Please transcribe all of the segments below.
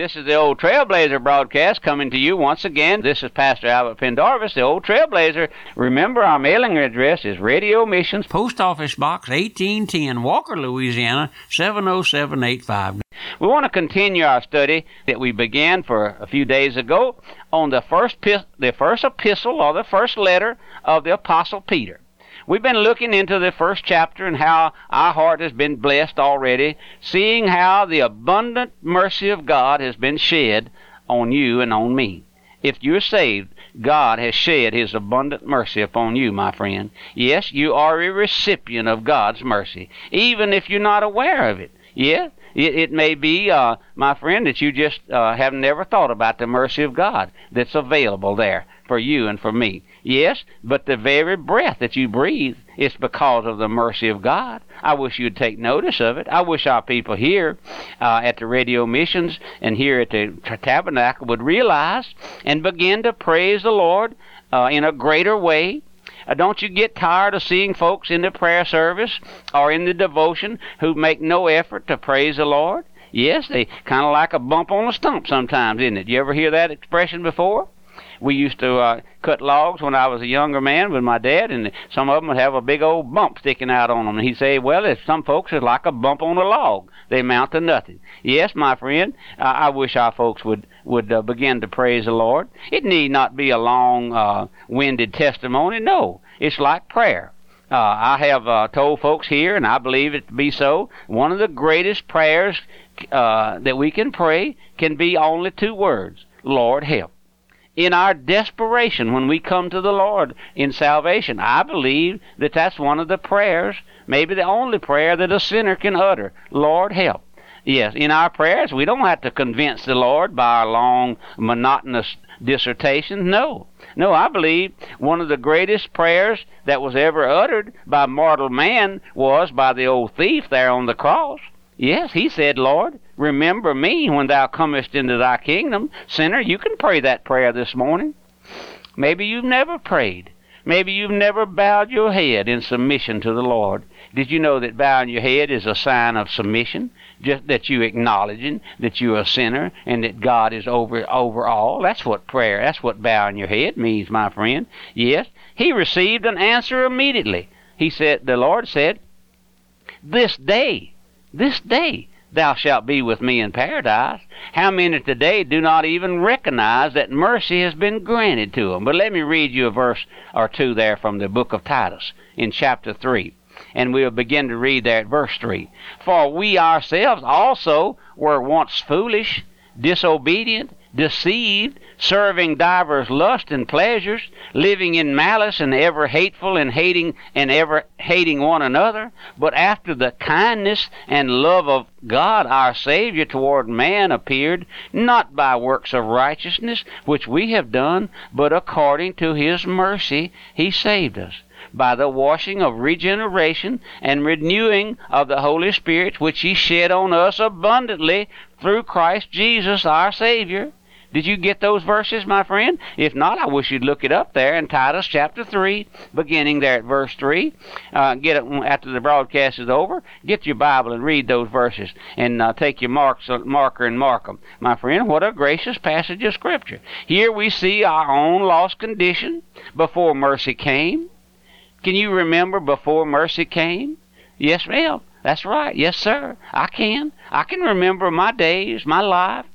This is the Old Trailblazer broadcast coming to you once again. This is Pastor Albert Pendarvis, the Old Trailblazer. Remember, our mailing address is Radio Missions, Post Office Box 1810, Walker, Louisiana 70785. We want to continue our study that we began for a few days ago on the first, the first epistle or the first letter of the Apostle Peter. We've been looking into the first chapter and how our heart has been blessed already, seeing how the abundant mercy of God has been shed on you and on me. If you're saved, God has shed His abundant mercy upon you, my friend. Yes, you are a recipient of God's mercy, even if you're not aware of it. Yes, it, it may be, uh, my friend, that you just uh, have never thought about the mercy of God that's available there for you and for me. Yes, but the very breath that you breathe is because of the mercy of God. I wish you'd take notice of it. I wish our people here uh, at the radio missions and here at the tabernacle would realize and begin to praise the Lord uh, in a greater way. Uh, don't you get tired of seeing folks in the prayer service or in the devotion who make no effort to praise the Lord? Yes, they kind of like a bump on a stump sometimes, isn't it? You ever hear that expression before? We used to uh, cut logs when I was a younger man with my dad, and some of them would have a big old bump sticking out on them. And he'd say, "Well, if some folks is like a bump on a log; they amount to nothing." Yes, my friend, uh, I wish our folks would would uh, begin to praise the Lord. It need not be a long, uh, winded testimony. No, it's like prayer. Uh, I have uh, told folks here, and I believe it to be so. One of the greatest prayers uh, that we can pray can be only two words: "Lord, help." In our desperation when we come to the Lord in salvation. I believe that that's one of the prayers, maybe the only prayer that a sinner can utter. Lord, help. Yes, in our prayers, we don't have to convince the Lord by our long, monotonous dissertations. No. No, I believe one of the greatest prayers that was ever uttered by mortal man was by the old thief there on the cross. Yes, he said, Lord, remember me when thou comest into thy kingdom. Sinner, you can pray that prayer this morning. Maybe you've never prayed. Maybe you've never bowed your head in submission to the Lord. Did you know that bowing your head is a sign of submission? Just that you acknowledging that you're a sinner and that God is over over all. That's what prayer. That's what bowing your head means, my friend. Yes, he received an answer immediately. He said, the Lord said, "This day this day thou shalt be with me in paradise. How many today do not even recognize that mercy has been granted to them? But let me read you a verse or two there from the book of Titus in chapter 3. And we'll begin to read there at verse 3. For we ourselves also were once foolish, disobedient, deceived, serving divers lusts and pleasures, living in malice and ever hateful and hating and ever hating one another. But after the kindness and love of God our Savior toward man appeared, not by works of righteousness which we have done, but according to his mercy he saved us by the washing of regeneration and renewing of the Holy Spirit, which He shed on us abundantly through Christ Jesus our Savior, did you get those verses, my friend? If not, I wish you'd look it up there in Titus chapter 3, beginning there at verse 3. Uh, get it after the broadcast is over. Get your Bible and read those verses and uh, take your marks, uh, marker and mark them. My friend, what a gracious passage of Scripture. Here we see our own lost condition before mercy came. Can you remember before mercy came? Yes, ma'am. That's right. Yes, sir. I can. I can remember my days, my life.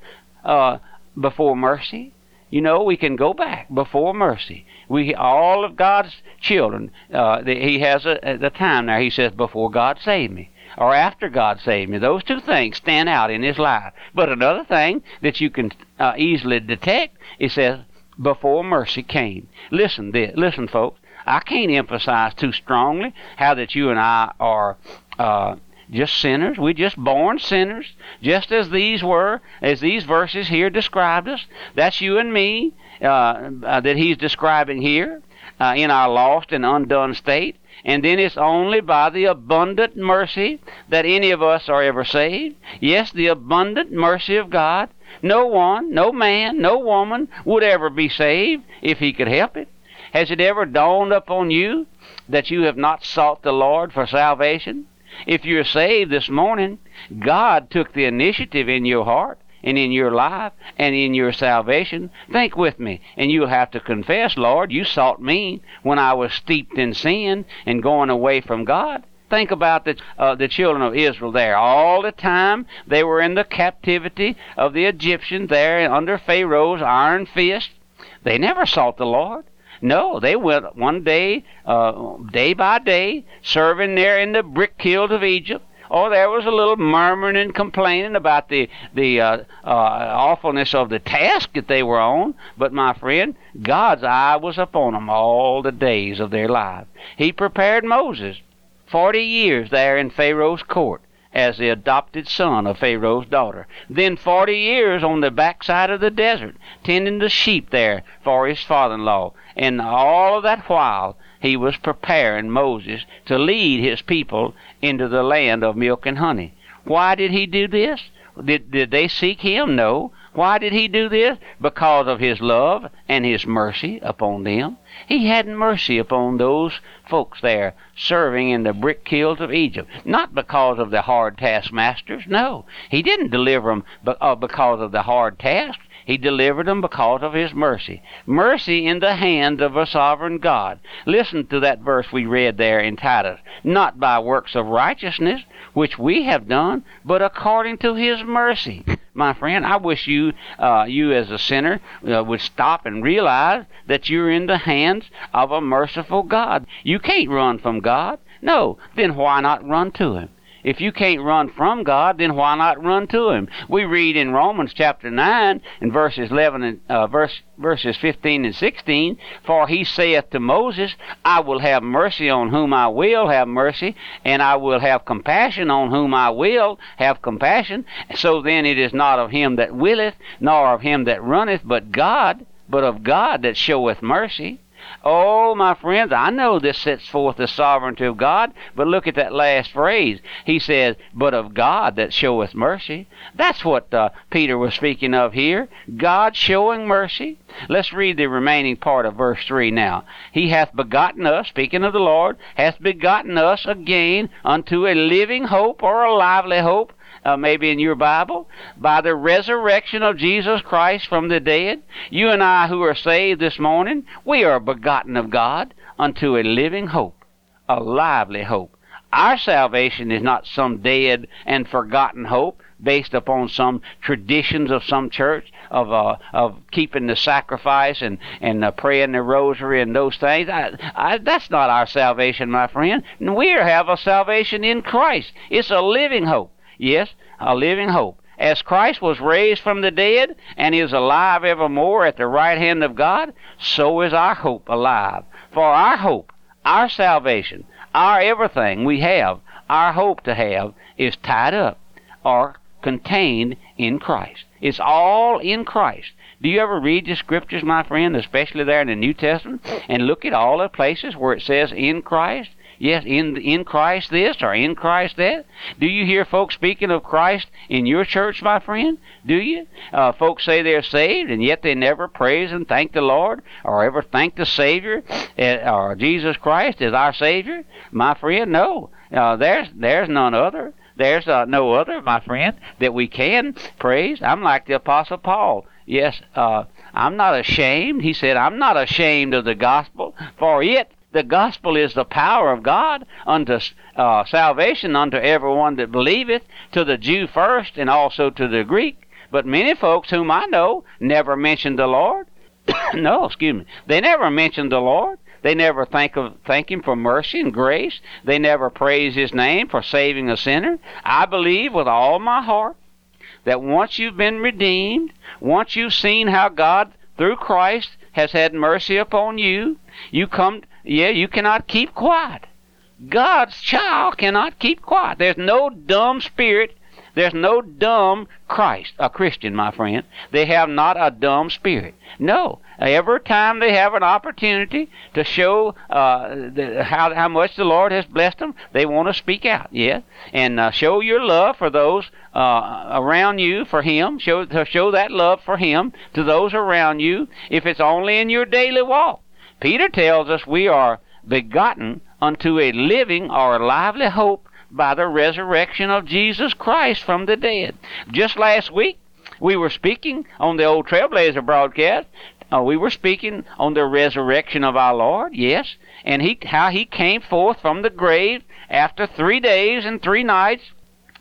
Uh, before mercy. You know, we can go back before mercy. We all of God's children. Uh, the, he has a, the time there. He says, "Before God saved me." Or after God saved me. Those two things stand out in his life. But another thing that you can uh, easily detect, it says, before mercy came. Listen, this, listen, folks. I can't emphasize too strongly how that you and I are uh, just sinners. We're just born sinners, just as these were, as these verses here described us. That's you and me uh, uh, that he's describing here uh, in our lost and undone state. And then it's only by the abundant mercy that any of us are ever saved. Yes, the abundant mercy of God. No one, no man, no woman would ever be saved if he could help it. Has it ever dawned upon you that you have not sought the Lord for salvation? If you're saved this morning, God took the initiative in your heart and in your life and in your salvation? Think with me, and you'll have to confess, Lord, you sought me when I was steeped in sin and going away from God. Think about the, uh, the children of Israel there. All the time they were in the captivity of the Egyptians there under Pharaoh's iron fist. They never sought the Lord. No, they went one day, uh, day by day, serving there in the brick kilns of Egypt. Oh, there was a little murmuring and complaining about the the uh, uh, awfulness of the task that they were on. But my friend, God's eye was upon them all the days of their life. He prepared Moses forty years there in Pharaoh's court as the adopted son of Pharaoh's daughter. Then forty years on the backside of the desert, tending the sheep there for his father-in-law. And all of that while, he was preparing Moses to lead his people into the land of milk and honey. Why did he do this? Did, did they seek him? No. Why did he do this? Because of his love and his mercy upon them. He had mercy upon those folks there serving in the brick kilns of Egypt. Not because of the hard taskmasters. No. He didn't deliver them uh, because of the hard task. He delivered them because of His mercy. Mercy in the hand of a sovereign God. Listen to that verse we read there in Titus. Not by works of righteousness, which we have done, but according to His mercy my friend, I wish you, uh, you as a sinner, uh, would stop and realize that you're in the hands of a merciful God. You can't run from God. No, then why not run to Him? If you can't run from God, then why not run to Him? We read in Romans chapter 9 and verses 11 and uh, verse, verses 15 and 16, For he saith to Moses, I will have mercy on whom I will have mercy, and I will have compassion on whom I will have compassion. So then it is not of him that willeth, nor of him that runneth, but God, but of God that showeth mercy. Oh, my friends, I know this sets forth the sovereignty of God, but look at that last phrase. He says, but of God that showeth mercy. That's what uh, Peter was speaking of here. God showing mercy. Let's read the remaining part of verse 3 now. He hath begotten us, speaking of the Lord, hath begotten us again unto a living hope or a lively hope uh, maybe in your Bible, by the resurrection of Jesus Christ from the dead. You and I who are saved this morning, we are begotten of God unto a living hope, a lively hope. Our salvation is not some dead and forgotten hope based upon some traditions of some church of uh, of keeping the sacrifice and and uh, praying the rosary and those things. I, I, that's not our salvation, my friend. We have a salvation in Christ. It's a living hope. Yes, a living hope. As Christ was raised from the dead and is alive evermore at the right hand of God, so is our hope alive. For our hope, our salvation, our everything we have, our hope to have, is tied up or contained in Christ. It's all in Christ. Do you ever read the scriptures, my friend, especially there in the New Testament, and look at all the places where it says in Christ? Yes, in in Christ this or in Christ that. Do you hear folks speaking of Christ in your church, my friend? Do you? Uh, folks say they're saved and yet they never praise and thank the Lord or ever thank the Savior uh, or Jesus Christ as our Savior. My friend, no. Uh, there's there's none other. There's uh, no other, my friend, that we can praise. I'm like the Apostle Paul. Yes, uh, I'm not ashamed. He said, I'm not ashamed of the gospel, for it the gospel is the power of God unto uh, salvation unto everyone that believeth, to the Jew first, and also to the Greek. But many folks whom I know never mention the Lord. no, excuse me. They never mention the Lord. They never thank of thank him for mercy and grace. They never praise his name for saving a sinner. I believe with all my heart that once you've been redeemed, once you've seen how God through Christ has had mercy upon you, you come yeah, you cannot keep quiet. God's child cannot keep quiet. There's no dumb spirit. There's no dumb Christ, a Christian, my friend. They have not a dumb spirit. No. Every time they have an opportunity to show uh, the, how how much the Lord has blessed them, they want to speak out. Yeah, and uh, show your love for those uh, around you for Him. Show to show that love for Him to those around you. If it's only in your daily walk, Peter tells us we are begotten unto a living or lively hope by the resurrection of Jesus Christ from the dead. Just last week, We were speaking on the old Trailblazer broadcast. Uh, we were speaking on the resurrection of our Lord, yes, and he how he came forth from the grave after three days and three nights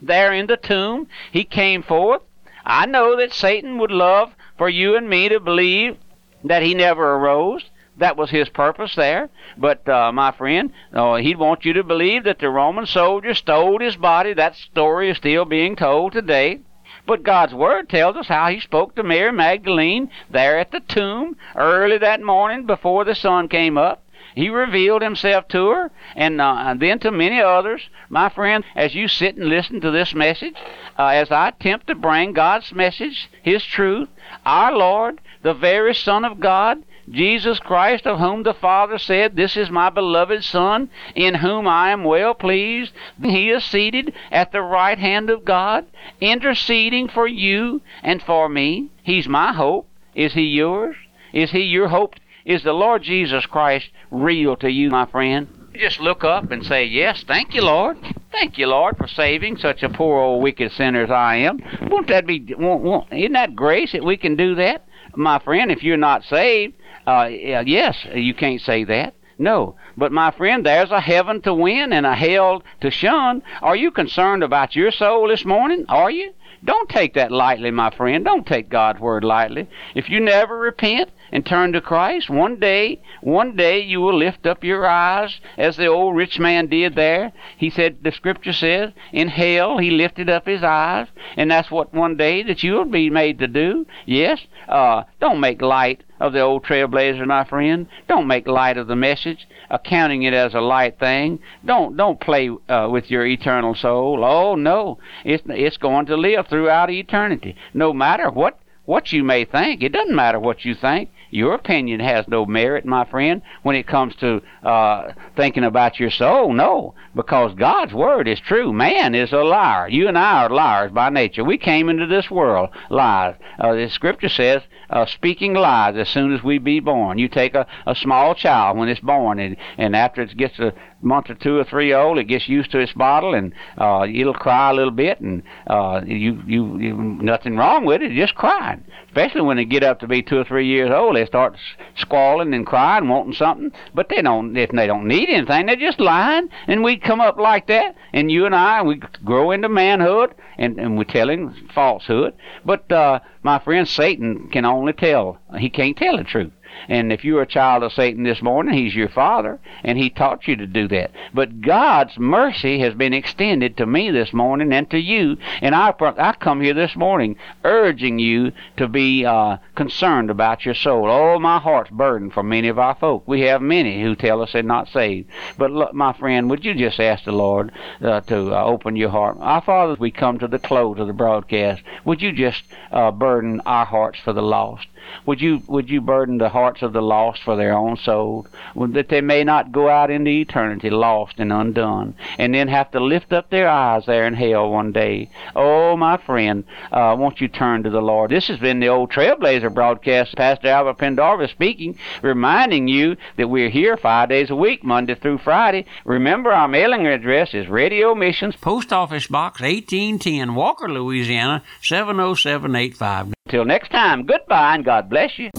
there in the tomb. He came forth. I know that Satan would love for you and me to believe that he never arose. That was his purpose there. But, uh, my friend, uh, he'd want you to believe that the Roman soldier stole his body. That story is still being told today. But God's Word tells us how He spoke to Mary Magdalene there at the tomb early that morning before the sun came up. He revealed Himself to her and, uh, and then to many others. My friend, as you sit and listen to this message, uh, as I attempt to bring God's message, His truth, our Lord, the very Son of God, Jesus Christ, of whom the Father said, This is my beloved Son, in whom I am well pleased. He is seated at the right hand of God, interceding for you and for me. He's my hope. Is He yours? Is He your hope? Is the Lord Jesus Christ real to you, my friend? Just look up and say, Yes, thank you, Lord. Thank you, Lord, for saving such a poor old wicked sinner as I am. Won't that be, won't, won't, isn't that grace that we can do that? My friend, if you're not saved, uh, yes, you can't say that. No. But my friend, there's a heaven to win and a hell to shun. Are you concerned about your soul this morning? Are you? Don't take that lightly, my friend. Don't take God's word lightly. If you never repent and turn to Christ, one day, one day you will lift up your eyes as the old rich man did there. He said, the scripture says, in hell he lifted up his eyes, and that's what one day that you'll be made to do. Yes, uh, don't make light of the old trailblazer, my friend. Don't make light of the message, accounting it as a light thing. Don't don't play uh, with your eternal soul. Oh no, it's it's going to live throughout eternity. No matter what what you may think, it doesn't matter what you think. Your opinion has no merit, my friend, when it comes to uh, thinking about your soul. No, because God's word is true. Man is a liar. You and I are liars by nature. We came into this world lies. Uh, the scripture says, uh, speaking lies as soon as we be born. You take a, a small child when it's born, and, and after it gets a month or two or three old, it gets used to its bottle, and uh, it'll cry a little bit, and uh, you, you, you nothing wrong with it, just crying. Especially when they get up to be two or three years old, they start squalling and crying, wanting something. But they don't. If they don't need anything, they're just lying. And we come up like that, and you and I, we grow into manhood, and, and we're telling falsehood. But uh, my friend, Satan can only tell. He can't tell the truth. And if you're a child of Satan this morning, he's your father, and he taught you to do that. But God's mercy has been extended to me this morning and to you. And I, I come here this morning urging you to be uh, concerned about your soul. Oh, my heart's burdened for many of our folk. We have many who tell us they're not saved. But look, my friend, would you just ask the Lord uh, to uh, open your heart? Our Father, we come to the close of the broadcast. Would you just uh, burden our hearts for the lost? Would you would you burden the hearts of the lost for their own soul, that they may not go out into eternity lost and undone, and then have to lift up their eyes there in hell one day? Oh, my friend, uh, won't you turn to the Lord? This has been the old Trailblazer broadcast. Pastor Albert Pendarvis speaking, reminding you that we're here five days a week, Monday through Friday. Remember, our mailing address is Radio Missions, Post Office Box 1810, Walker, Louisiana 70785. Till next time, goodbye and God bless you.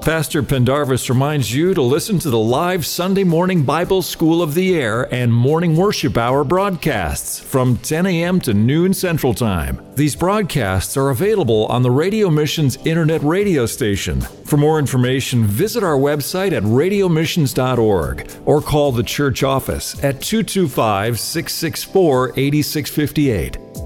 Pastor Pendarvis reminds you to listen to the live Sunday morning Bible School of the Air and morning worship hour broadcasts from 10 a.m. to noon Central Time. These broadcasts are available on the Radio Missions Internet radio station. For more information, visit our website at radiomissions.org or call the church office at 225 664 8658.